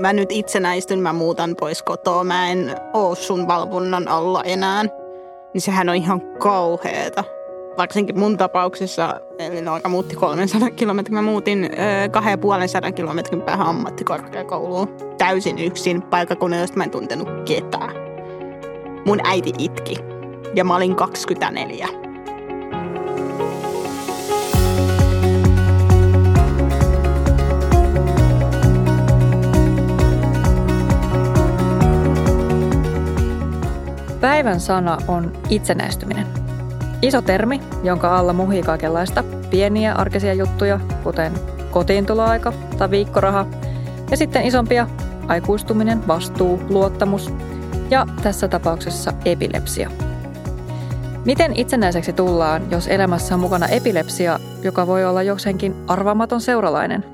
mä nyt itsenäistyn, mä muutan pois kotoa, mä en oo sun valvonnan alla enää. Niin sehän on ihan kauheeta. Varsinkin mun tapauksessa, eli no, muutti 300 kilometrin, mä muutin 250 kilometrin päähän ammattikorkeakouluun täysin yksin paikakunnan, josta mä en tuntenut ketään. Mun äiti itki ja mä olin 24. Päivän sana on itsenäistyminen. Iso termi, jonka alla muhii kaikenlaista pieniä arkisia juttuja, kuten kotiintuloaika tai viikkoraha, ja sitten isompia aikuistuminen, vastuu, luottamus ja tässä tapauksessa epilepsia. Miten itsenäiseksi tullaan, jos elämässä on mukana epilepsia, joka voi olla jokseenkin arvaamaton seuralainen?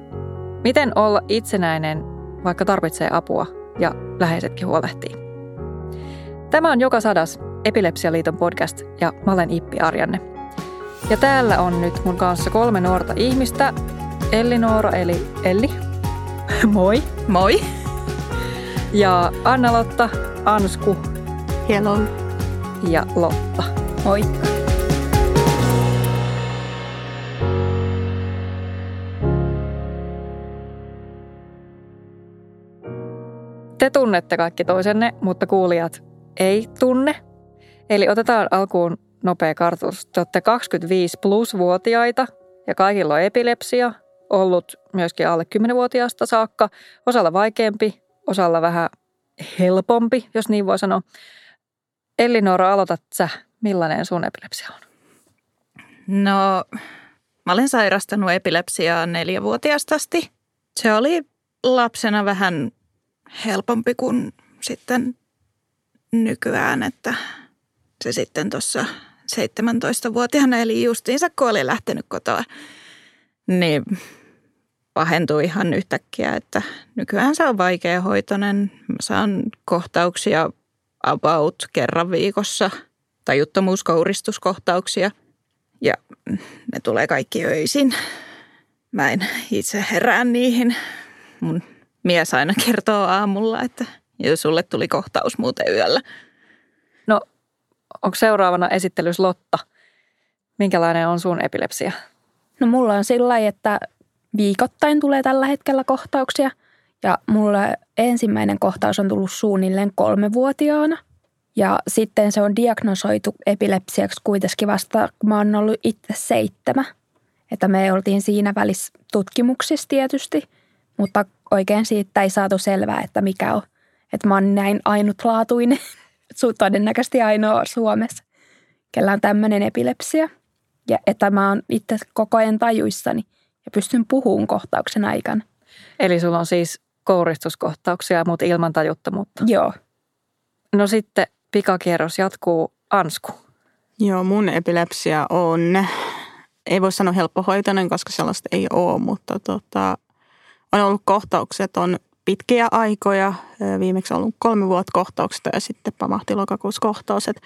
Miten olla itsenäinen, vaikka tarvitsee apua ja läheisetkin huolehtii? Tämä on Joka sadas Epilepsialiiton podcast ja mä olen Ippi Arjanne. Ja täällä on nyt mun kanssa kolme nuorta ihmistä. Elli Noora eli Elli. Moi. Moi. Ja Anna-Lotta, Ansku. Hello. Ja Lotta. Moikka. Te tunnette kaikki toisenne, mutta kuulijat ei tunne. Eli otetaan alkuun nopea kartoitus. Te olette 25 plus-vuotiaita ja kaikilla on epilepsia, ollut myöskin alle 10-vuotiaasta saakka. Osalla vaikeampi, osalla vähän helpompi, jos niin voi sanoa. Elinora, aloitat sä. Millainen sun epilepsia on? No, mä olen sairastanut epilepsiaa neljävuotiaasta asti. Se oli lapsena vähän helpompi kuin sitten nykyään, että se sitten tuossa 17-vuotiaana, eli justiinsa kun oli lähtenyt kotoa, niin pahentui ihan yhtäkkiä, että nykyään se on vaikeahoitoinen. Mä saan kohtauksia about kerran viikossa, tajuttomuuskouristuskohtauksia ja ne tulee kaikki öisin. Mä en itse herää niihin. Mun mies aina kertoo aamulla, että ja sulle tuli kohtaus muuten yöllä. No, onko seuraavana esittelys Lotta? Minkälainen on sun epilepsia? No mulla on sillä että viikoittain tulee tällä hetkellä kohtauksia. Ja mulle ensimmäinen kohtaus on tullut suunnilleen kolmevuotiaana. Ja sitten se on diagnosoitu epilepsiaksi kuitenkin vasta, kun mä oon ollut itse seitsemä. Että me oltiin siinä välissä tutkimuksissa tietysti, mutta oikein siitä ei saatu selvää, että mikä on että mä oon näin ainutlaatuinen, todennäköisesti ainoa Suomessa, kellä on tämmöinen epilepsia. Ja että mä oon itse koko ajan tajuissani ja pystyn puhumaan kohtauksen aikana. Eli sulla on siis kouristuskohtauksia, mutta ilman tajuttomuutta. Joo. No sitten pikakierros jatkuu Ansku. Joo, mun epilepsia on, ei voi sanoa helppohoitoinen, koska sellaista ei ole, mutta tota, on ollut kohtaukset, on pitkiä aikoja. Viimeksi on ollut kolme vuotta kohtauksesta ja sitten pamahti lokakuussa kohtaus. Että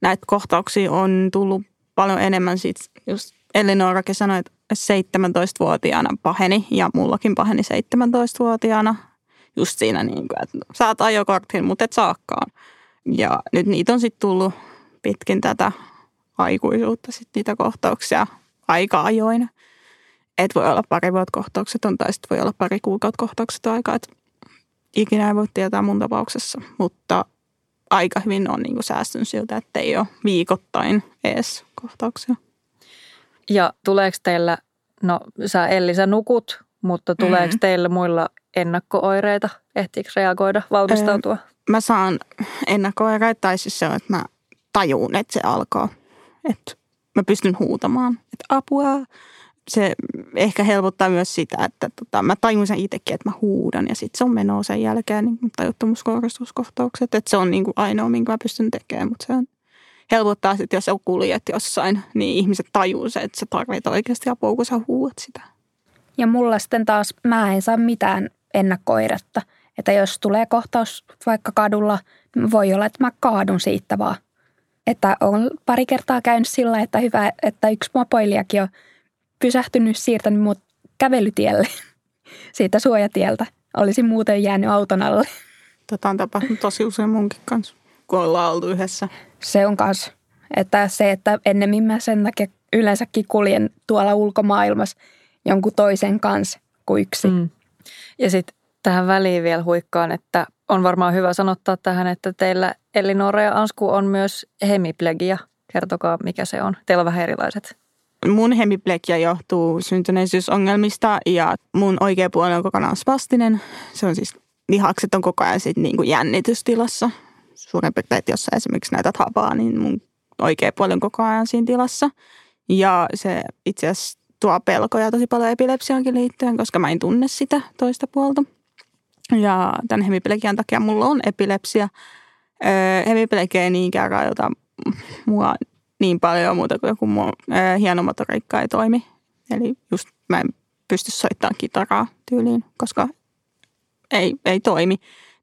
näitä kohtauksia on tullut paljon enemmän. Siitä just Elinorakin sanoi, että 17-vuotiaana paheni ja mullakin paheni 17-vuotiaana. Just siinä, niin kuin, että saat ajokortin, mutta et saakaan. Ja nyt niitä on sitten tullut pitkin tätä aikuisuutta, sitten niitä kohtauksia aika ajoina. Et voi olla pari vuotta kohtaukset on, tai sitten voi olla pari kuukautta kohtaukset aikaa. Että ikinä ei voi tietää mun tapauksessa, mutta aika hyvin on niin säästynyt siltä, että ei ole viikoittain edes kohtauksia. Ja tuleeko teillä, no sä Elli sä nukut, mutta tuleeko mm-hmm. teillä muilla ennakkooireita? Ehtiikö reagoida, valmistautua? Öö, mä saan ennakkooireita tai siis se on, että mä tajuun, että se alkaa. Että mä pystyn huutamaan, että apua, se ehkä helpottaa myös sitä, että tota, mä tajun sen itsekin, että mä huudan ja sitten se on menoa sen jälkeen niin tajuttomuuskorostuskohtaukset. Että se on niin kuin ainoa, minkä mä pystyn tekemään, mutta se on, helpottaa sitten, jos sä kuljet jossain, niin ihmiset tajuu se, että sä tarvitset oikeasti apua, kun sä huuat sitä. Ja mulla sitten taas, mä en saa mitään ennakkoiretta. Että jos tulee kohtaus vaikka kadulla, niin voi olla, että mä kaadun siitä vaan. Että on pari kertaa käynyt sillä, että hyvä, että yksi mopoilijakin on pysähtynyt, siirtänyt mut kävelytielle siitä suojatieltä. Olisin muuten jäänyt auton alle. Tätä on tapahtunut tosi usein munkin kanssa, kun ollaan oltu yhdessä. Se on kas, että se, että ennemmin mä sen takia yleensäkin kuljen tuolla ulkomaailmassa jonkun toisen kanssa kuin yksi. Mm. Ja sitten tähän väliin vielä huikkaan, että on varmaan hyvä sanottaa tähän, että teillä Elinora ja Ansku on myös hemiplegia. Kertokaa, mikä se on. Teillä on vähän erilaiset. Mun hemiplegia johtuu syntyneisyysongelmista ja mun oikea puoli on kokonaan spastinen. Se on siis lihakset on koko ajan sit niin kuin jännitystilassa. Suurin piirtein, jos sä esimerkiksi näytät hapaa, niin mun oikea puoli on koko ajan siinä tilassa. Ja se itse asiassa tuo pelkoja tosi paljon epilepsiaankin liittyen, koska mä en tunne sitä toista puolta. Ja tämän hemiplegian takia mulla on epilepsia. Öö, hemiplegia ei niinkään rajoita mua niin paljon muuta kuin joku muu, öö, hieno motoriikka ei toimi. Eli just mä en pysty soittamaan kitaraa tyyliin, koska ei, ei toimi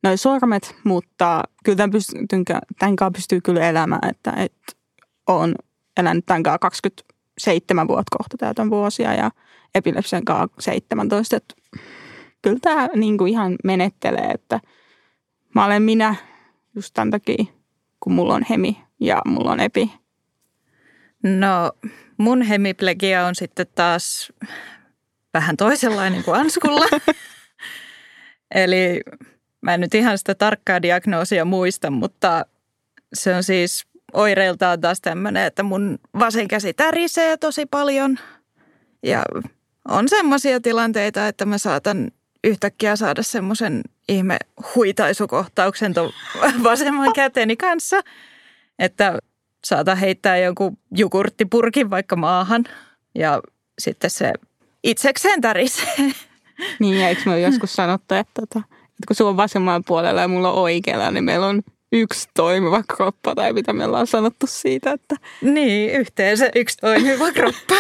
noin sormet, mutta kyllä tämän, pystyn, tämän kanssa pystyy kyllä elämään, että, että olen elänyt tämän kanssa 27 vuotta kohta täytän vuosia ja epilepsian kanssa 17, että kyllä tämä niin kuin ihan menettelee, että mä olen minä just tämän takia, kun mulla on hemi ja mulla on epi. No mun hemiplegia on sitten taas vähän toisenlainen kuin Anskulla. Eli mä en nyt ihan sitä tarkkaa diagnoosia muista, mutta se on siis oireiltaan taas tämmöinen, että mun vasen käsi tärisee tosi paljon. Ja on semmoisia tilanteita, että mä saatan yhtäkkiä saada semmoisen ihme huitaisukohtauksen tuon vasemman käteni kanssa, että saata heittää jonkun jukurttipurkin vaikka maahan ja sitten se itsekseen tärisee. Niin, eikö me joskus sanottu, että, että, että kun sulla on vasemmalla puolella ja mulla on oikealla, niin meillä on yksi toimiva kroppa, tai mitä me ollaan sanottu siitä, että... Niin, yhteensä yksi toimiva kroppa.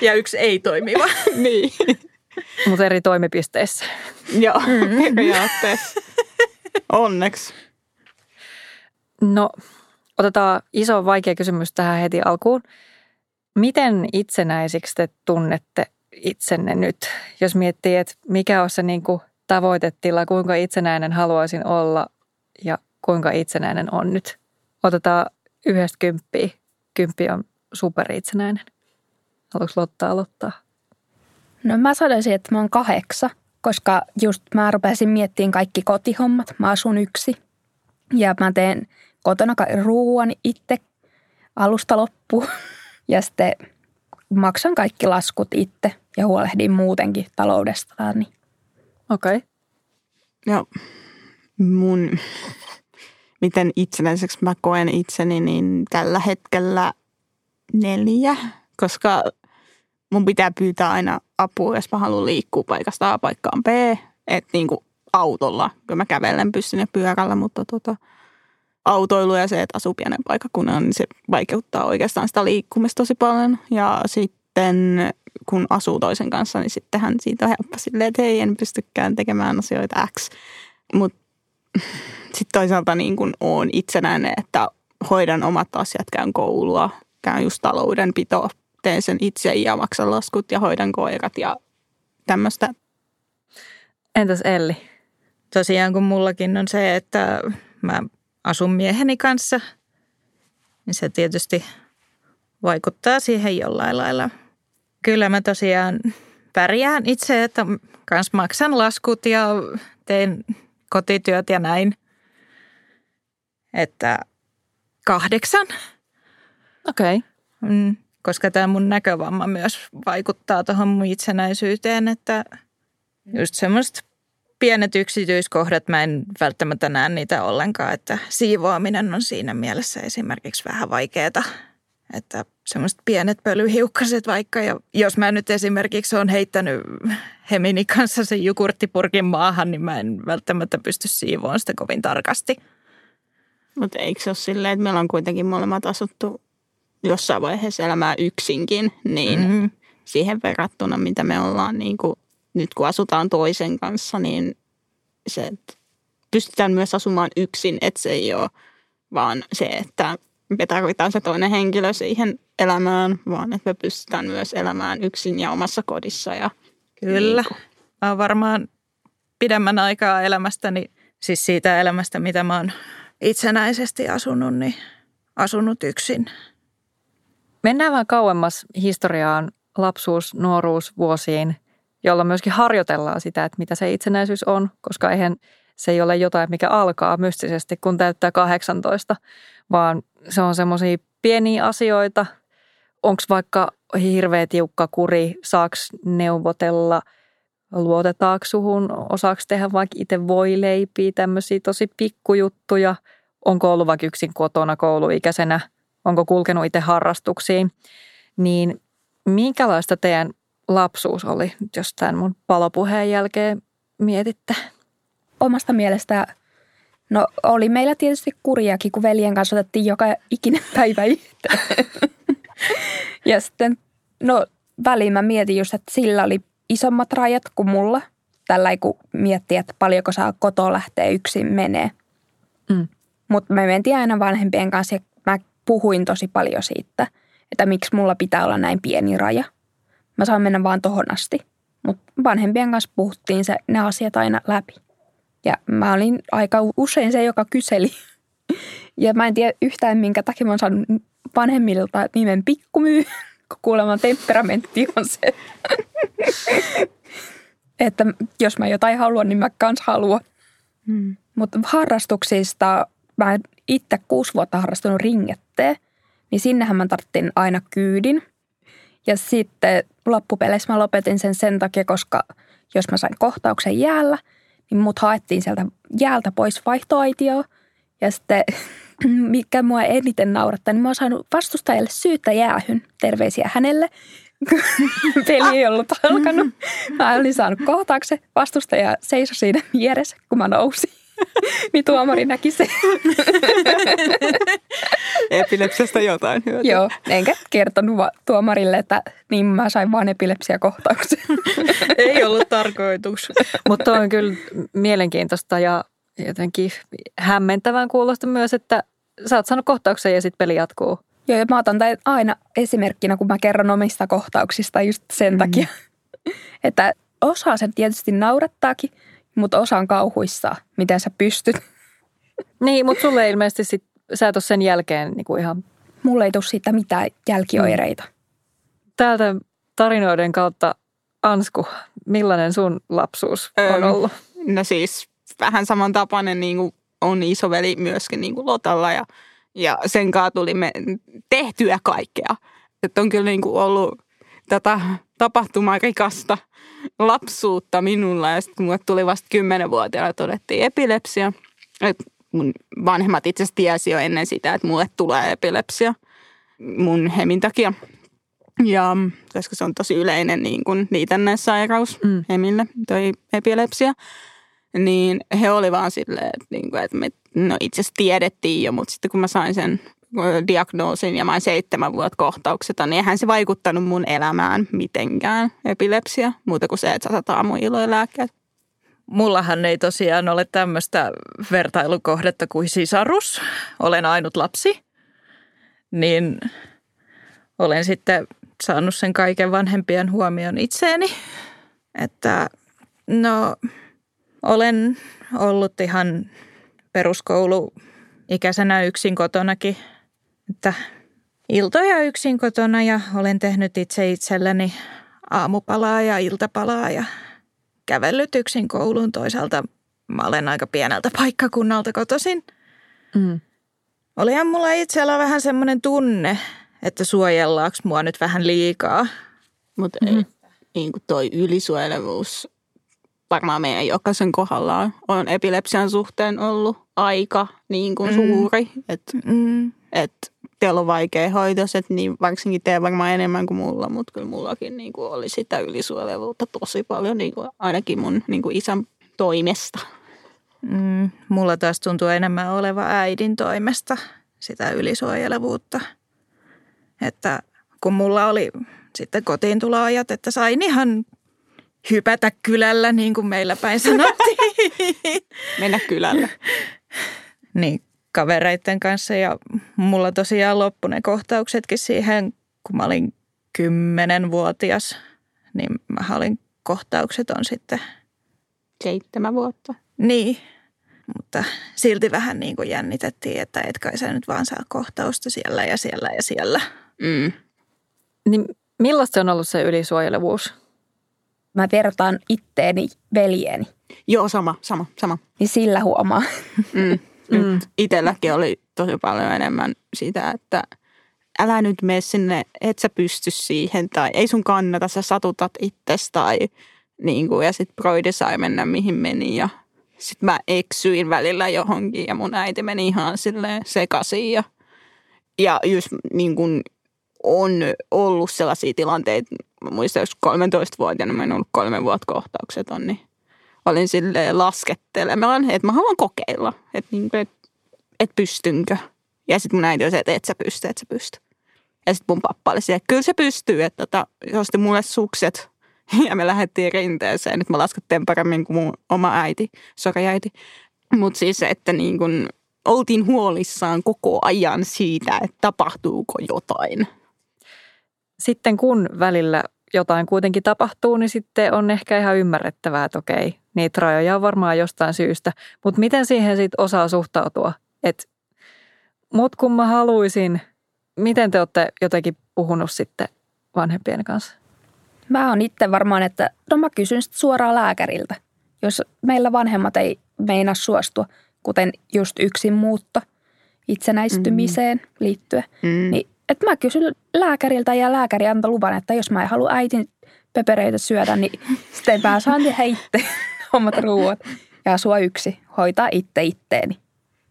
ja yksi ei toimiva. niin. Mutta eri toimipisteissä. Joo, mm. periaatteessa. Onneksi. No, otetaan iso vaikea kysymys tähän heti alkuun. Miten itsenäisiksi te tunnette itsenne nyt, jos miettii, että mikä on se niin kuin tavoitetila, kuinka itsenäinen haluaisin olla ja kuinka itsenäinen on nyt? Otetaan yhdestä kymppiä. Kymppi on superitsenäinen. Haluatko Lotta aloittaa? No mä sanoisin, että mä oon kahdeksa, koska just mä rupesin miettimään kaikki kotihommat. Mä asun yksi ja mä teen kotona ruuan itse alusta loppuun. Ja sitten maksan kaikki laskut itse ja huolehdin muutenkin taloudesta. Niin. Okei. Okay. Joo. Mun, miten itsenäiseksi mä koen itseni, niin tällä hetkellä neljä, koska mun pitää pyytää aina apua, jos mä haluan liikkua paikasta A paikkaan B. Että niin kuin autolla, kun mä kävellen pystyn ja pyörällä, mutta tota, autoilu ja se, että asuu pienen paikkakunnan, niin se vaikeuttaa oikeastaan sitä liikkumista tosi paljon. Ja sitten kun asuu toisen kanssa, niin sittenhän siitä on helppo silleen, että hei, en pystykään tekemään asioita X. Mutta sitten toisaalta niin kun olen itsenäinen, että hoidan omat asiat, käyn koulua, käyn just taloudenpito, teen sen itse ja maksan laskut ja hoidan koirat ja tämmöistä. Entäs Elli? Tosiaan kun mullakin on se, että mä asun mieheni kanssa, niin se tietysti vaikuttaa siihen jollain lailla. Kyllä mä tosiaan pärjään itse, että kans maksan laskut ja teen kotityöt ja näin. Että kahdeksan. Okei. Okay. Mm, koska tämä mun näkövamma myös vaikuttaa tuohon mun itsenäisyyteen, että just semmoista pienet yksityiskohdat, mä en välttämättä näe niitä ollenkaan, että siivoaminen on siinä mielessä esimerkiksi vähän vaikeaa. Että semmoiset pienet pölyhiukkaset vaikka, ja jos mä nyt esimerkiksi on heittänyt Hemini kanssa sen jukurttipurkin maahan, niin mä en välttämättä pysty siivoamaan sitä kovin tarkasti. Mutta eikö se ole silleen, että meillä on kuitenkin molemmat asuttu jossain vaiheessa elämää yksinkin, niin mm-hmm. siihen verrattuna, mitä me ollaan niin kuin, nyt kun asutaan toisen kanssa, niin se, että pystytään myös asumaan yksin, että se ei ole vaan se, että me tarvitaan se toinen henkilö siihen elämään, vaan että me pystytään myös elämään yksin ja omassa kodissa. Ja Kyllä. Niin kuin. Mä oon varmaan pidemmän aikaa elämästäni, siis siitä elämästä, mitä mä oon itsenäisesti asunut, niin asunut yksin. Mennään vähän kauemmas historiaan, lapsuus, nuoruus, vuosiin, jolla myöskin harjoitellaan sitä, että mitä se itsenäisyys on, koska eihän se ei ole jotain, mikä alkaa mystisesti, kun täyttää 18, vaan se on semmoisia pieniä asioita. Onko vaikka hirveä tiukka kuri, saaks neuvotella, luotetaanko suhun, osaako tehdä vaikka itse voi leipiä, tämmöisiä tosi pikkujuttuja. Onko ollut vaikka yksin kotona kouluikäisenä, onko kulkenut itse harrastuksiin. Niin minkälaista teidän lapsuus oli, jos tämän mun palopuheen jälkeen mietitte? Omasta mielestä, no oli meillä tietysti kurjakin, kun veljen kanssa otettiin joka ikinen päivä yhteen. ja sitten, no väliin mä mietin just, että sillä oli isommat rajat kuin mulla. Tällä kun miettii, että paljonko saa kotoa lähteä yksin menee. Mm. Mutta me mentiin aina vanhempien kanssa ja mä puhuin tosi paljon siitä, että miksi mulla pitää olla näin pieni raja. Mä saan mennä vaan tohon asti. Mutta vanhempien kanssa puhuttiin se, ne asiat aina läpi. Ja mä olin aika usein se, joka kyseli. Ja mä en tiedä yhtään, minkä takia mä oon saanut vanhemmilta nimen pikkumyy, kun kuulemma temperamentti on se. että jos mä jotain haluan, niin mä kans haluan. Hmm. Mutta harrastuksista, mä itse kuusi vuotta harrastunut ringetteen, niin sinnehän mä tarvitsin aina kyydin. Ja sitten loppupeleissä mä lopetin sen sen takia, koska jos mä sain kohtauksen jäällä, niin mut haettiin sieltä jäältä pois vaihtoaitioon. Ja sitten mikä mua eniten naurattaa, niin mä oon saanut vastustajalle syyttä jäähyn. Terveisiä hänelle. Peli ei ollut alkanut. Mä olin saanut kohtauksen. Vastustaja seisoi siinä vieressä, kun mä nousin. niin tuomari näki se. Epilepsiasta jotain hyötyä. Joo, enkä kertonut tuomarille, että niin mä sain vaan epilepsiakohtauksen. Ei ollut tarkoitus. Mutta on kyllä mielenkiintoista ja jotenkin hämmentävän kuulosta myös, että sä oot saanut kohtauksen ja sitten peli jatkuu. Joo, ja mä otan tämän aina esimerkkinä, kun mä kerron omista kohtauksista just sen mm. takia, että osaa sen tietysti naurettaakin, mutta osaan kauhuissa, miten sä pystyt. Niin, mutta sulle ilmeisesti sit, sä et ole sen jälkeen niin kuin ihan... Mulle ei tule siitä mitään jälkioireita. Mm. Täältä tarinoiden kautta, Ansku, millainen sun lapsuus on öö, ollut? No siis vähän samantapainen niin kuin on isoveli myöskin niin kuin Lotalla ja, ja sen kanssa tulimme tehtyä kaikkea. Että on kyllä niin kuin ollut tätä tapahtumaa rikasta lapsuutta minulla ja sitten kun mulle tuli vasta kymmenenvuotiaana todettiin epilepsia. Et mun vanhemmat itse asiassa tiesi jo ennen sitä, että mulle tulee epilepsia mun hemin takia. Ja koska se on tosi yleinen niin kuin liitännäissairaus mm. hemille, toi epilepsia niin he oli vaan silleen, että, niin kuin, että me no itse asiassa tiedettiin jo, mutta sitten kun mä sain sen diagnoosin ja mä seitsemän vuotta kohtaukseta, niin eihän se vaikuttanut mun elämään mitenkään epilepsia, muuta kuin se, että sä saat aamuiloja lääkkeet. Mullahan ei tosiaan ole tämmöistä vertailukohdetta kuin sisarus. Olen ainut lapsi. Niin olen sitten saanut sen kaiken vanhempien huomion itseeni. Että no olen ollut ihan peruskouluikäisenä yksin kotonakin, että iltoja yksin kotona ja olen tehnyt itse itselleni aamupalaa ja iltapalaa ja kävellyt yksin kouluun. Toisaalta mä olen aika pieneltä paikkakunnalta kotoisin. Mm. Olihan mulla itsellä vähän semmoinen tunne, että suojellaanko mua nyt vähän liikaa. Mutta mm-hmm. niin kuin toi ylisuojelevuus varmaan meidän jokaisen kohdalla on epilepsian suhteen ollut aika niin kuin mm. suuri. Että mm. et teillä on vaikea hoitoset, niin varsinkin te varmaan enemmän kuin mulla, mutta kyllä mullakin niin kuin oli sitä ylisuojelevuutta tosi paljon, niin kuin ainakin mun niin kuin isän toimesta. Mm, mulla taas tuntuu enemmän oleva äidin toimesta sitä ylisuojelevuutta. Että kun mulla oli sitten kotiin tuloajat, että sain ihan hypätä kylällä, niin kuin meillä päin sanottiin. Mennä kylällä. niin, kavereiden kanssa ja mulla tosiaan loppu ne kohtauksetkin siihen, kun mä olin kymmenenvuotias, niin mä olin kohtaukset on sitten Seitsemän vuotta. Niin, mutta silti vähän niin kuin jännitettiin, että et kai sä nyt vaan saa kohtausta siellä ja siellä ja siellä. Mm. Niin millaista se on ollut se ylisuojelevuus? Mä vertaan itteeni veljeeni, Joo, sama, sama, sama. niin sillä huomaa. Mm. Mm. Itelläkin oli tosi paljon enemmän sitä, että älä nyt mene sinne, et sä pysty siihen tai ei sun kannata, sä satutat itses tai niin kuin, ja sitten Broidi sai mennä mihin meni ja sitten mä eksyin välillä johonkin ja mun äiti meni ihan silleen sekaisin ja, ja just niin kuin on ollut sellaisia tilanteita, mä muistan jos 13-vuotiaana, mä en ollut kolme vuotta kohtaukset on, niin olin silleen laskettelemaan, että mä haluan kokeilla, että niin kuin, et, et pystynkö. Ja sitten mun äiti oli se, että et sä pysty, et sä pysty. Ja sitten mun pappa oli se, että kyllä se pystyy, että tota, osti mulle sukset. Ja me lähdettiin rinteeseen. Nyt mä laskettiin paremmin kuin mun oma äiti, sori äiti. Mutta siis se, että niin kun oltiin huolissaan koko ajan siitä, että tapahtuuko jotain. Sitten kun välillä jotain kuitenkin tapahtuu, niin sitten on ehkä ihan ymmärrettävää, että okei, niitä rajoja on varmaan jostain syystä. Mutta miten siihen sitten osaa suhtautua? Että mut kun mä haluaisin, miten te olette jotenkin puhunut sitten vanhempien kanssa? Mä oon itse varmaan, että no mä kysyn sit suoraan lääkäriltä, jos meillä vanhemmat ei meinaa suostua, kuten just yksin muutto itsenäistymiseen mm. liittyen. Mm. Niin, että mä kysyn lääkäriltä ja lääkäri antaa luvan, että jos mä en halua äitin pöpereitä syödä, niin sitten mä saan tehdä itse omat ruuat ja asua yksi, hoitaa itse itteeni,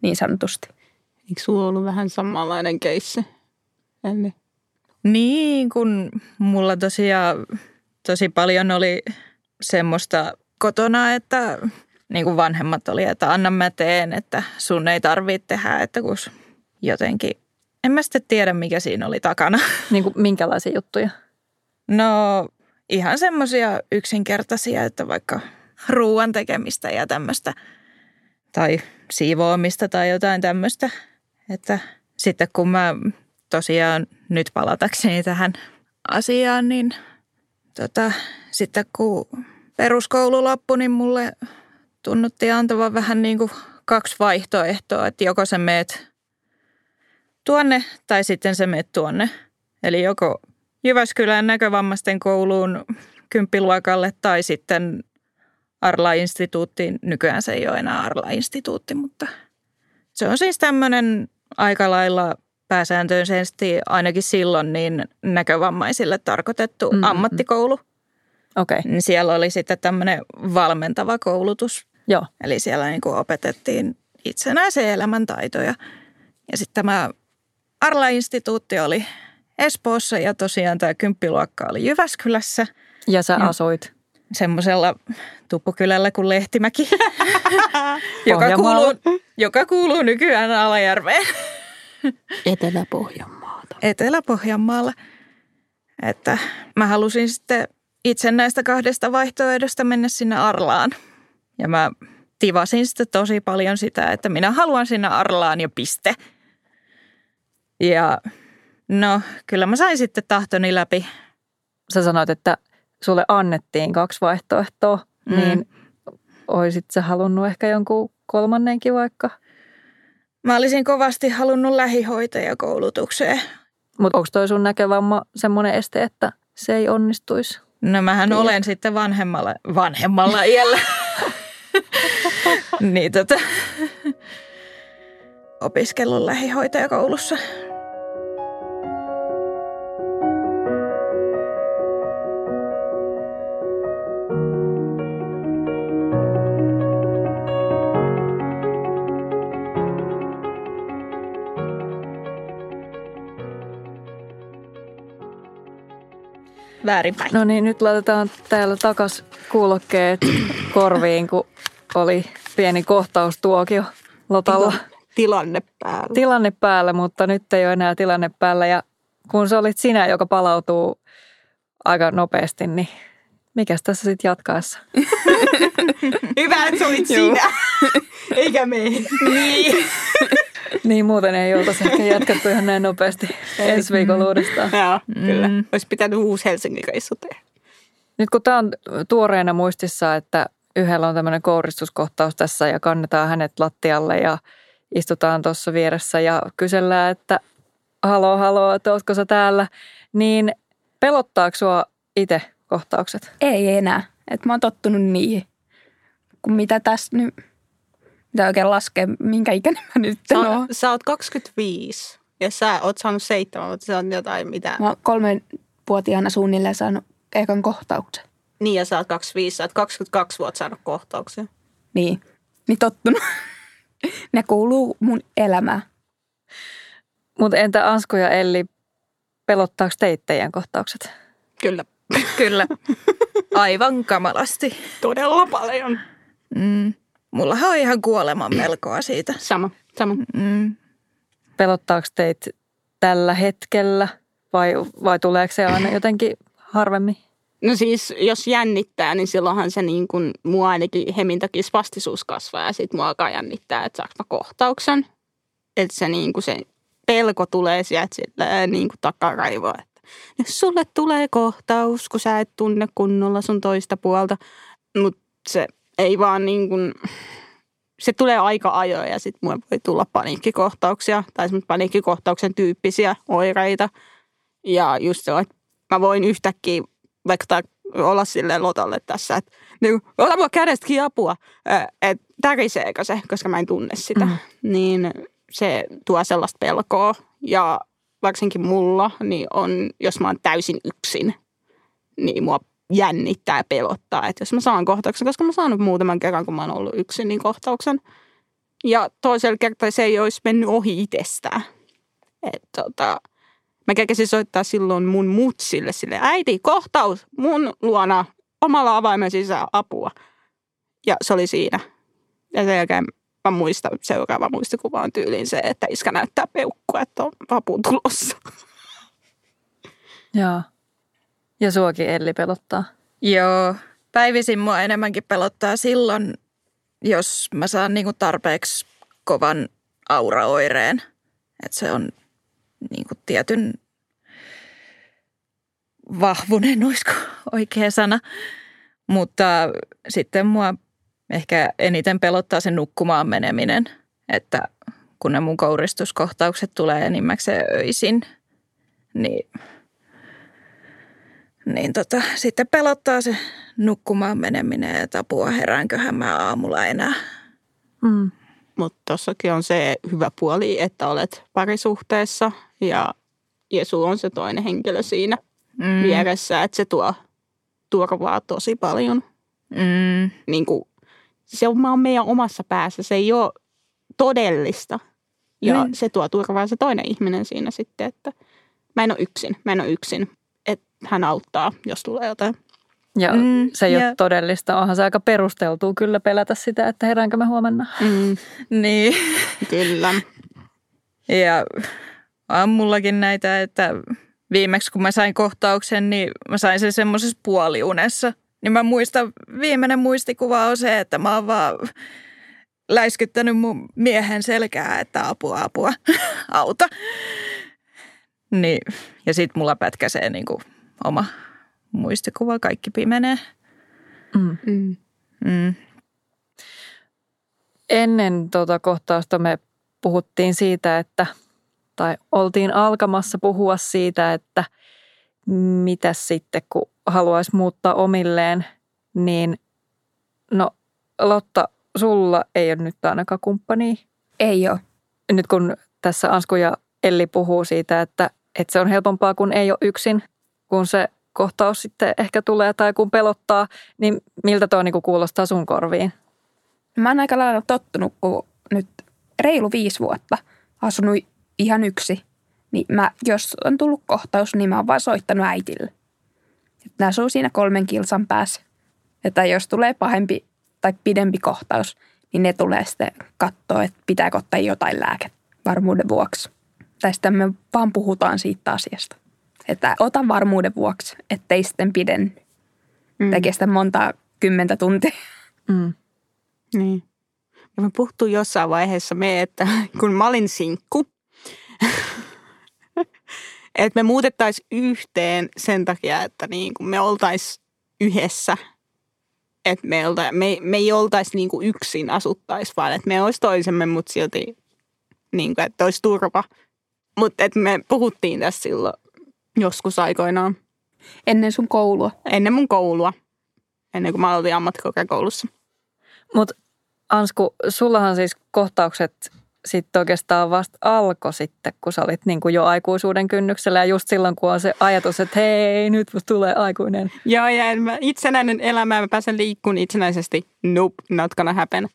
niin sanotusti. Eikö sulla ollut vähän samanlainen keissi? Ennen? Niin, kun mulla tosiaan tosi paljon oli semmoista kotona, että niin kuin vanhemmat oli, että anna mä teen, että sun ei tarvitse tehdä, että kun jotenkin, en mä sitten tiedä mikä siinä oli takana. Niin kuin minkälaisia juttuja? No ihan semmoisia yksinkertaisia, että vaikka ruoan tekemistä ja tämmöistä tai siivoamista tai jotain tämmöistä. Että sitten kun mä tosiaan nyt palatakseni tähän asiaan, niin tota, sitten kun peruskoulu loppui, niin mulle tunnutti antavan vähän niin kuin kaksi vaihtoehtoa, että joko sä meet tuonne tai sitten sä meet tuonne. Eli joko Jyväskylän näkövammaisten kouluun kymppiluokalle tai sitten Arla-instituuttiin. Nykyään se ei ole enää Arla-instituutti, mutta se on siis tämmöinen aika lailla pääsääntöisesti ainakin silloin niin näkövammaisille tarkoitettu Mm, mm, mm. ammattikoulu. Okay. Niin Siellä oli sitten tämmöinen valmentava koulutus. joo. Eli siellä niin kuin opetettiin itsenäisen elämän taitoja. Ja sitten tämä Arla-instituutti oli Espoossa ja tosiaan tämä kymppiluokka oli Jyväskylässä Ja sä Joo. asuit. semmoisella tuppukylällä kuin Lehtimäki, joka, kuuluu, joka kuuluu nykyään Alajärveen Etelä-Pohjanmaata. Etelä-Pohjanmaalla. Että mä halusin sitten itse näistä kahdesta vaihtoehdosta mennä sinne Arlaan. Ja mä tivasin sitten tosi paljon sitä, että minä haluan sinne Arlaan ja piste. Ja no, kyllä mä sain sitten tahtoni läpi. Sä sanoit, että sulle annettiin kaksi vaihtoehtoa, Mm. niin oisit sä halunnut ehkä jonkun kolmannenkin vaikka? Mä olisin kovasti halunnut lähihoitajakoulutukseen. Mutta onko toi sun näkövamma semmoinen este, että se ei onnistuisi? No mähän Tiedä. olen sitten vanhemmalla, vanhemmalla iällä. niin tota, opiskellut lähihoitajakoulussa. Väärinpäin. No niin, nyt laitetaan täällä takas kuulokkeet korviin, kun oli pieni kohtaustuokio Lotalla. Tilanne päällä. Tilanne päällä, mutta nyt ei ole enää tilanne päällä. Ja kun se olit sinä, joka palautuu aika nopeasti, niin mikäs tässä sitten jatkaessa? Hyvä, että se olit sinä, eikä me. Niin. Niin muuten ei oltaisi ehkä jatkettu ihan näin nopeasti ensi viikolla uudestaan. Joo, kyllä. Mm. Olisi pitänyt uusi Helsingin reissu tehdä. Nyt kun tämä on tuoreena muistissa, että yhdellä on tämmöinen kouristuskohtaus tässä ja kannetaan hänet lattialle ja istutaan tuossa vieressä ja kysellään, että haloo, haloo, että ootko sä täällä, niin pelottaako sua itse kohtaukset? Ei enää. Että mä oon tottunut niihin. Kun mitä tässä nyt, mitä oikein laskee, minkä ikäinen mä nyt Sä, oon. sä oot 25 ja sä oot saanut seitsemän, mutta se on jotain mitä. Mä oon kolmenvuotiaana suunnilleen saanut ekan kohtauksen. Niin ja sä oot 25, sä oot 22 vuotta saanut kohtauksia. Niin, niin tottunut. ne kuuluu mun elämään. Mutta entä Ansku ja Elli, pelottaako teitä teidän kohtaukset? Kyllä, Kyllä, aivan kamalasti. todella paljon. Mm. Mullahan on ihan kuoleman melkoa siitä. Sama, sama. Mm. Pelottaako teitä tällä hetkellä vai, vai tuleeko se aina jotenkin harvemmin? No siis, jos jännittää, niin silloinhan se niin kuin, mua ainakin hemin takia spastisuus kasvaa ja sitten mua alkaa jännittää, että saanko mä kohtauksen. Että se niin kuin se pelko tulee sieltä sillä niin kuin takaraivoa, että jos sulle tulee kohtaus, kun sä et tunne kunnolla sun toista puolta, mutta se ei vaan niin kuin, se tulee aika ajoin ja sitten mulle voi tulla paniikkikohtauksia tai paniikkikohtauksen tyyppisiä oireita. Ja just se, että mä voin yhtäkkiä vaikka tää, olla silleen lotalle tässä, että niin, ota mua kädestäkin apua, että täriseekö se, koska mä en tunne sitä. Mm. Niin se tuo sellaista pelkoa ja varsinkin mulla, niin on, jos mä oon täysin yksin, niin mua jännittää ja pelottaa, että jos mä saan kohtauksen, koska mä oon saanut muutaman kerran, kun mä oon ollut yksin, niin kohtauksen. Ja toisella kertaa se ei olisi mennyt ohi itsestään. Et tota, mä kerkesin soittaa silloin mun mutsille sille, äiti, kohtaus mun luona omalla avaimen sisään apua. Ja se oli siinä. Ja sen jälkeen mä muistan, seuraava muistikuva on tyyliin se, että iskä näyttää peukkua, että on apu tulossa. Joo. Ja suokin Elli pelottaa. Joo, päivisin mua enemmänkin pelottaa silloin, jos mä saan niinku tarpeeksi kovan auraoireen. Että se on niinku tietyn vahvunen, olisiko oikea sana. Mutta sitten mua ehkä eniten pelottaa se nukkumaan meneminen, että kun ne mun kouristuskohtaukset tulee enimmäkseen öisin, niin, niin tota, sitten pelottaa se nukkumaan meneminen, että apua heränköhän mä aamulla enää. Mm. Mutta tossakin on se hyvä puoli, että olet parisuhteessa ja Jeesu on se toinen henkilö siinä mm. vieressä, että se tuo turvaa tosi paljon. Mm. Niin kuin, se on vaan meidän omassa päässä, se ei ole todellista. Ja Mm. se tuo turvaa se toinen ihminen siinä sitten, että mä en ole yksin, mä en ole yksin. Hän auttaa, jos tulee jotain. Ja Mm, se ei ja- ole todellista. Onhan se aika perusteltua kyllä pelätä sitä, että heräänkö mä huomenna. Mm, Niin. kyllä. Ja on mullakin näitä, että viimeksi kun mä sain kohtauksen, niin mä sain sen semmoisessa puoliunessa. Niin mä muistan, viimeinen muistikuva on se, että mä oon vaan läiskyttänyt mun miehen selkää, että apua, apua, auta. Niin, ja sit mulla pätkäsee niinku oma muistikuva, kaikki pimenee. Mm. Mm. Mm. Ennen tuota kohtausta me puhuttiin siitä, että, tai oltiin alkamassa puhua siitä, että mitä sitten, kun haluaisi muuttaa omilleen, niin no Lotta, sulla ei ole nyt ainakaan kumppania. Ei ole. Nyt kun tässä Ansku ja Elli puhuu siitä, että, että se on helpompaa, kun ei ole yksin, kun se kohtaus sitten ehkä tulee tai kun pelottaa, niin miltä tuo niinku kuulostaa sun korviin? Mä oon aika lailla tottunut, kun nyt reilu viisi vuotta asunut ihan yksi. Niin mä, jos on tullut kohtaus, niin mä oon vaan soittanut äitille. Että asuu siinä kolmen kilsan päässä. Että jos tulee pahempi tai pidempi kohtaus, niin ne tulee sitten katsoa, että pitääkö ottaa jotain lääkettä varmuuden vuoksi. Tai sitten me vaan puhutaan siitä asiasta. Että ota varmuuden vuoksi, ettei sitten pidenny. Mm. Tai kestä monta kymmentä tuntia. Mm. Niin. Ja me puhuttiin jossain vaiheessa me, että kun mä olin sinkku, että me muutettaisiin yhteen sen takia, että niin kun me oltaisiin yhdessä että me, olta, me, me ei oltaisi niin kuin yksin asuttaisi, vaan että me olisi toisemme, mutta silti niin kuin, että olisi turva. Mutta että me puhuttiin tässä silloin joskus aikoinaan. Ennen sun koulua. Ennen mun koulua. Ennen kuin mä aloitin ammattikorkeakoulussa. Mutta Ansku, sullahan siis kohtaukset sitten oikeastaan vasta alkoi sitten, kun sä olit niin kuin jo aikuisuuden kynnyksellä ja just silloin, kun on se ajatus, että hei, nyt tulee aikuinen. Joo, ja mä itsenäinen elämä, mä pääsen liikkuun itsenäisesti. Nope, not gonna happen.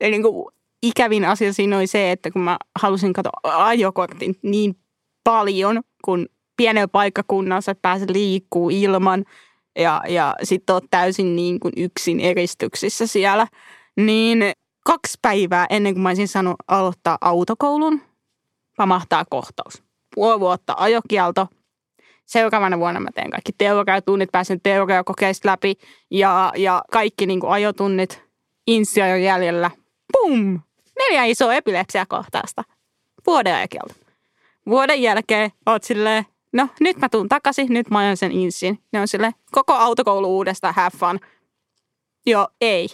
Eli niin kuin ikävin asia siinä oli se, että kun mä halusin katsoa ajokortin niin paljon, kun pienellä paikkakunnalla sä pääset liikkuu ilman ja, ja sitten oot täysin niin kuin yksin eristyksissä siellä, niin kaksi päivää ennen kuin mä olisin saanut aloittaa autokoulun, pamahtaa kohtaus. Puoli vuotta ajokielto. Seuraavana vuonna mä teen kaikki teoriatunnit, pääsen teoriakokeista läpi ja, ja kaikki niin kuin ajotunnit insia jäljellä. Pum! Neljä isoa epilepsiakohtausta. Vuoden ajokielto. Vuoden jälkeen oot silleen, no nyt mä tuun takaisin, nyt mä ajan sen insin. Ne on silleen, koko autokoulu uudestaan, have fun. Joo, ei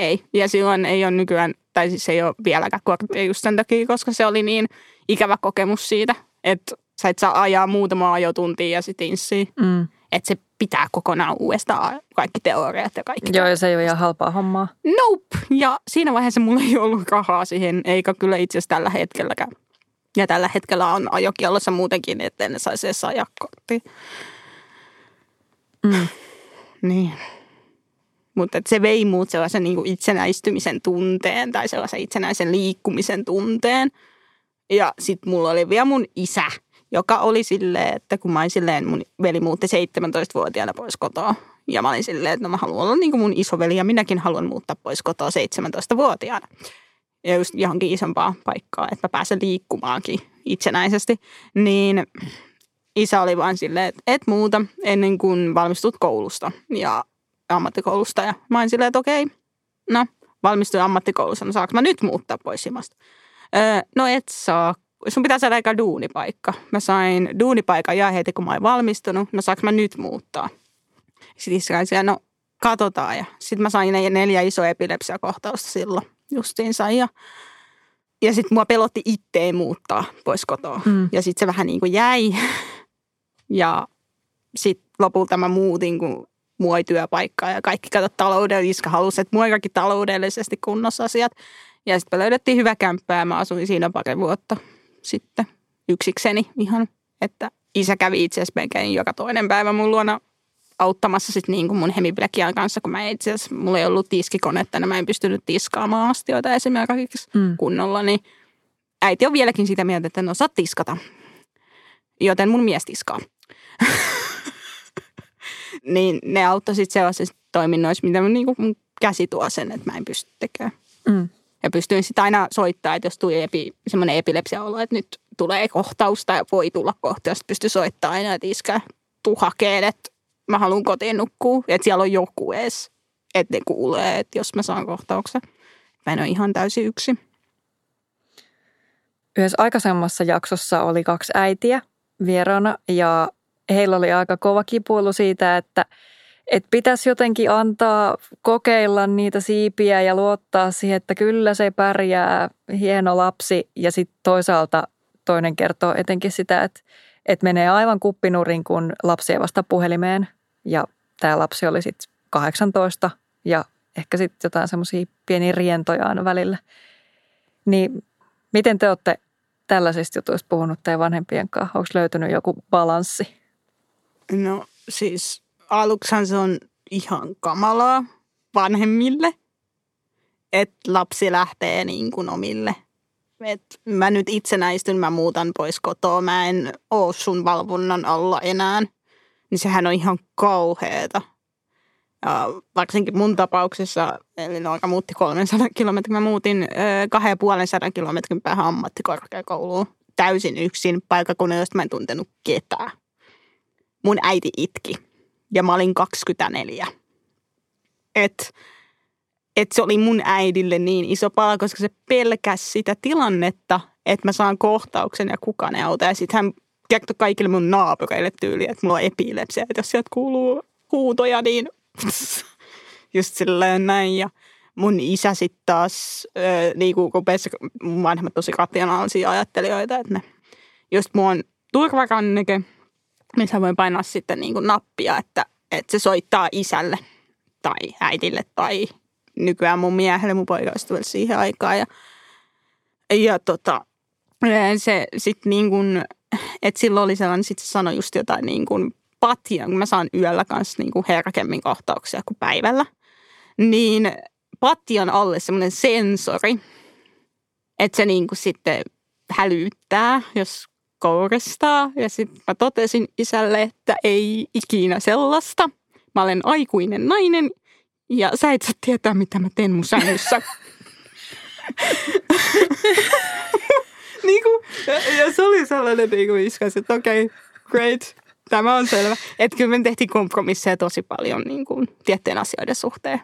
ei. Ja silloin ei ole nykyään, tai siis ei ole vieläkään korttia just sen takia, koska se oli niin ikävä kokemus siitä, että sä et saa ajaa muutama ajotuntia ja sitten inssiin. Mm. Että se pitää kokonaan uudestaan kaikki teoriat ja kaikki. Joo, ja se ei ole ihan halpaa hommaa. Nope. Ja siinä vaiheessa mulla ei ollut rahaa siihen, eikä kyllä itse asiassa tällä hetkelläkään. Ja tällä hetkellä on ajokiellossa muutenkin, että en saisi edes ajaa Mm. niin. Mutta se vei muut sellaisen niin itsenäistymisen tunteen tai sellaisen itsenäisen liikkumisen tunteen. Ja sitten mulla oli vielä mun isä, joka oli silleen, että kun mä olin silleen, mun veli muutti 17-vuotiaana pois kotoa. Ja mä olin silleen, että no mä haluan olla niin kuin mun isoveli ja minäkin haluan muuttaa pois kotoa 17-vuotiaana. Ja just johonkin isompaa paikkaa, että mä pääsen liikkumaankin itsenäisesti. Niin isä oli vaan silleen, että et muuta ennen kuin valmistut koulusta. Ja ammattikoulusta. Ja mä olin silleen, että okei, no valmistuin ammattikoulussa, no saanko mä nyt muuttaa pois Simasta? Öö, no et saa. Sun pitää saada aika duunipaikka. Mä sain duunipaikan ja heti kun mä olin valmistunut, no saanko mä nyt muuttaa? Sitten iskain siellä, no katsotaan. Ja sitten mä sain neljä isoa epilepsiakohtausta silloin justiinsa. Ja, ja sitten mua pelotti itteen muuttaa pois kotoa. Mm. Ja sitten se vähän niin kuin jäi. Ja sitten lopulta mä muutin, kun mua ei työpaikkaa ja kaikki kato taloudellisesti, halusi, että mua kaikki taloudellisesti kunnossa asiat. Ja sitten me löydettiin hyvä kämppä ja mä asuin siinä pari vuotta sitten yksikseni ihan, että isä kävi itse asiassa joka toinen päivä mun luona auttamassa sitten niin kuin mun hemiplekian kanssa, kun mä itse asiassa, mulla ei ollut tiskikonetta, niin mä en pystynyt tiskaamaan astioita esimerkiksi mm. kunnolla, niin äiti on vieläkin sitä mieltä, että en osaa tiskata. Joten mun mies tiskaa. niin ne auttoi sitten sellaisissa toiminnoissa, mitä mun, niin mun käsi tuo sen, että mä en pysty tekemään. Mm. Ja pystyin sitten aina soittaa, että jos tuli epi, semmoinen epilepsia-olo, että nyt tulee kohtaus tai voi tulla kohtaus, pystyi soittamaan aina, että iskä tuu hakeen, että mä haluan kotiin nukkua, että siellä on joku edes, että ne kuulee, että jos mä saan kohtauksen. Mä en ole ihan täysin yksi. Yhdessä aikaisemmassa jaksossa oli kaksi äitiä vieraana ja heillä oli aika kova kipuilu siitä, että, että pitäisi jotenkin antaa kokeilla niitä siipiä ja luottaa siihen, että kyllä se pärjää, hieno lapsi. Ja sitten toisaalta toinen kertoo etenkin sitä, että, että menee aivan kuppinurin, kun lapsi ei vasta puhelimeen. Ja tämä lapsi oli sitten 18 ja ehkä sitten jotain semmoisia pieniä rientoja aina välillä. Niin miten te olette tällaisista jutuista puhunut teidän vanhempien kanssa? Onko löytynyt joku balanssi? No siis aluksahan se on ihan kamalaa vanhemmille, että lapsi lähtee niin kuin omille. Et mä nyt itsenäistyn, mä muutan pois kotoa, mä en oo sun valvonnan alla enää. Niin sehän on ihan kauheeta. Ja varsinkin mun tapauksessa, eli Noora muutti 300 kilometrin, mä muutin kahden puolen sadan kilometrin päähän ammattikorkeakouluun täysin yksin paikakunnan, josta mä en tuntenut ketään mun äiti itki ja mä olin 24. Et, et se oli mun äidille niin iso pala, koska se pelkäsi sitä tilannetta, että mä saan kohtauksen ja kukaan ei auta. Ja sitten hän kertoi kaikille mun naapureille tyyliin, että mulla on epilepsia, että jos sieltä kuuluu huutoja, niin just silleen näin. Ja mun isä sitten taas, niin kuin rupesi, mun vanhemmat tosi rationaalisia ajattelijoita, että ne just mun turvakanneke, missä voi painaa sitten niin kuin nappia, että, että se soittaa isälle tai äitille tai nykyään mun miehelle, mun poikaystävälle siihen aikaan. Ja, ja tota, se sitten niin kuin, että silloin oli sellainen, sitten se sanoi just jotain niin kuin patjan, kun mä saan yöllä kanssa niin kuin herkemmin kohtauksia kuin päivällä, niin patjan alle semmoinen sensori, että se niin kuin sitten hälyttää, jos kouristaa. Ja sitten mä totesin isälle, että ei ikinä sellaista. Mä olen aikuinen nainen ja sä et saa tietää, mitä mä teen mun sängyssä. niin kuin, ja se oli sellainen niin kuin iskas, että okei, okay, great, tämä on selvä. Että kyllä me tehtiin kompromisseja tosi paljon niin kuin, tiettyjen asioiden suhteen.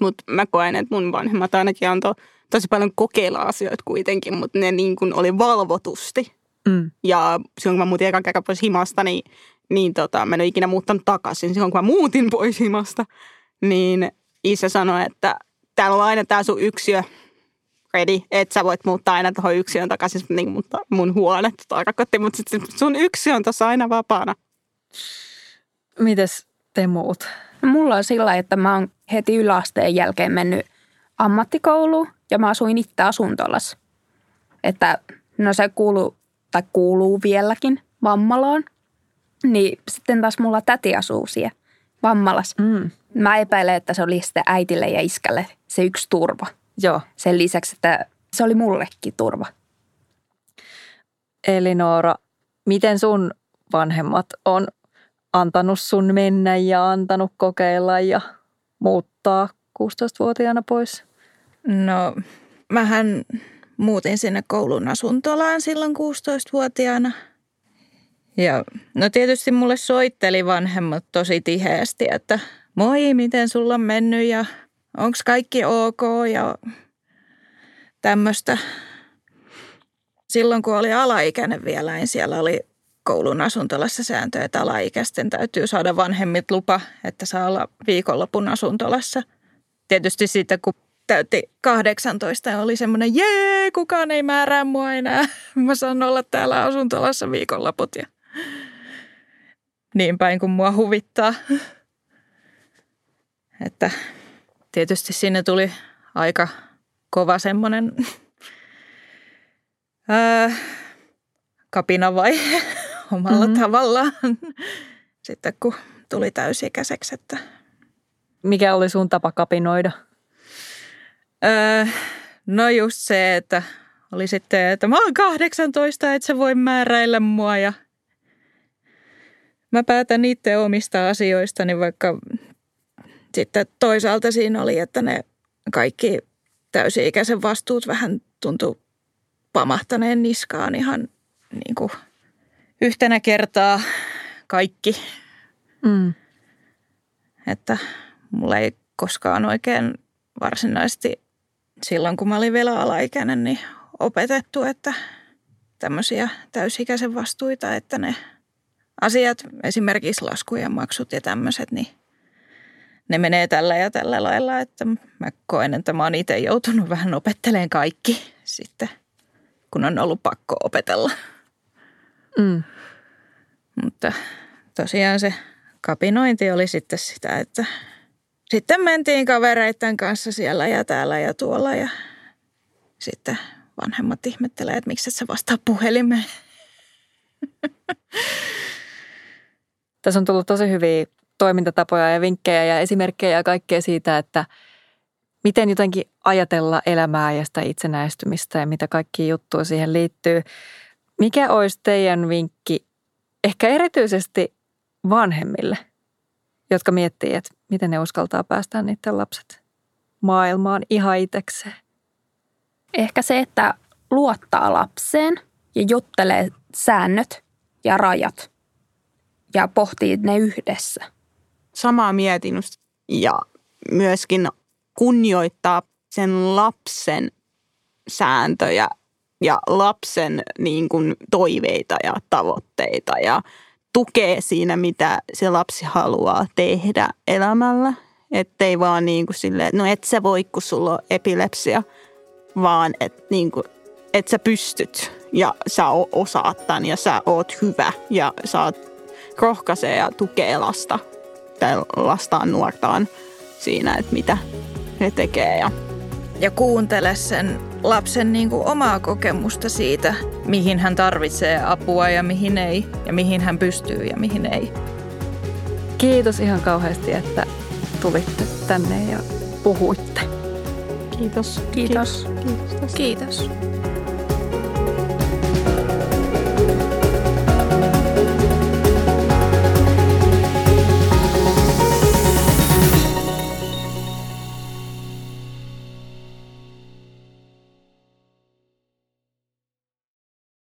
Mutta mä koen, että mun vanhemmat ainakin antoi tosi paljon kokeilla asioita kuitenkin, mutta ne niin kuin oli valvotusti. Mm. Ja silloin kun mä muutin ekan kerran pois himasta, niin, niin tota, mä en ole ikinä muuttanut takaisin. Silloin kun mä muutin pois himasta, niin isä sanoi, että täällä on aina tämä sun yksiö ready, että sä voit muuttaa aina tuohon yksiön takaisin niin mun, mun huone tarkoitti, mutta sit sun yksi on tuossa aina vapaana. Mites te muut? No, mulla on sillä että mä oon heti yläasteen jälkeen mennyt ammattikouluun ja mä asuin itse asuntolassa. Että no se kuuluu, tai kuuluu vieläkin Vammalaan. Niin sitten taas mulla täti asuu siellä Vammalas. Mm. Mä epäilen, että se oli sitten äitille ja iskälle se yksi turva. Joo. Sen lisäksi, että se oli mullekin turva. Eli Noora, miten sun vanhemmat on antanut sun mennä ja antanut kokeilla ja muuttaa 16-vuotiaana pois? No, mähän muutin sinne koulun asuntolaan silloin 16-vuotiaana. Ja no tietysti mulle soitteli vanhemmat tosi tiheästi, että moi, miten sulla on mennyt ja onko kaikki ok ja tämmöistä. Silloin kun oli alaikäinen vielä, niin siellä oli koulun asuntolassa sääntöjä, että alaikäisten täytyy saada vanhemmit lupa, että saa olla viikonlopun asuntolassa. Tietysti sitten kun täytti 18 ja oli semmoinen, jee, kukaan ei määrää mua enää. Mä saan olla täällä asuntolassa viikonloput ja niin päin kuin mua huvittaa. Että tietysti sinne tuli aika kova semmoinen kapinavaihe omalla mm-hmm. tavallaan. Sitten kun tuli täysikäiseksi. Että... Mikä oli sun tapa kapinoida? Öö, no just se, että oli sitten, että mä oon 18, että se voi määräillä mua ja mä päätän itse omista asioistani, vaikka sitten toisaalta siinä oli, että ne kaikki täysi-ikäisen vastuut vähän tuntui pamahtaneen niskaan ihan niin kuin yhtenä kertaa kaikki. Mm. Että mulla ei koskaan oikein varsinaisesti silloin, kun mä olin vielä alaikäinen, niin opetettu, että tämmöisiä täysikäisen vastuita, että ne asiat, esimerkiksi laskujen maksut ja tämmöiset, niin ne menee tällä ja tällä lailla, että mä koen, että mä oon itse joutunut vähän opetteleen kaikki sitten, kun on ollut pakko opetella. Mm. Mutta tosiaan se kapinointi oli sitten sitä, että sitten mentiin kavereiden kanssa siellä ja täällä ja tuolla ja sitten vanhemmat ihmettelee, että miksi et sä vastaa puhelimeen. Tässä on tullut tosi hyviä toimintatapoja ja vinkkejä ja esimerkkejä ja kaikkea siitä, että miten jotenkin ajatella elämää ja sitä itsenäistymistä ja mitä kaikki juttuja siihen liittyy. Mikä olisi teidän vinkki ehkä erityisesti vanhemmille, jotka miettii, että miten ne uskaltaa päästä niiden lapset maailmaan ihan itsekseen? Ehkä se, että luottaa lapseen ja juttelee säännöt ja rajat ja pohtii ne yhdessä. Samaa mietin ja myöskin kunnioittaa sen lapsen sääntöjä ja lapsen niin kuin, toiveita ja tavoitteita ja tukee siinä, mitä se lapsi haluaa tehdä elämällä. Ettei vaan niin kuin silleen, no et sä voi, kun sulla on epilepsia, vaan että niin kuin, et sä pystyt ja sä osaat tämän ja sä oot hyvä ja saat rohkaisee ja tukee lasta tai lastaan nuortaan siinä, että mitä he tekee. Ja, ja kuuntele sen lapsen niin kuin omaa kokemusta siitä, mihin hän tarvitsee apua ja mihin ei, ja mihin hän pystyy ja mihin ei. Kiitos ihan kauheasti, että tulitte tänne ja puhuitte. Kiitos. Kiitos. Kiitos. Kiitos.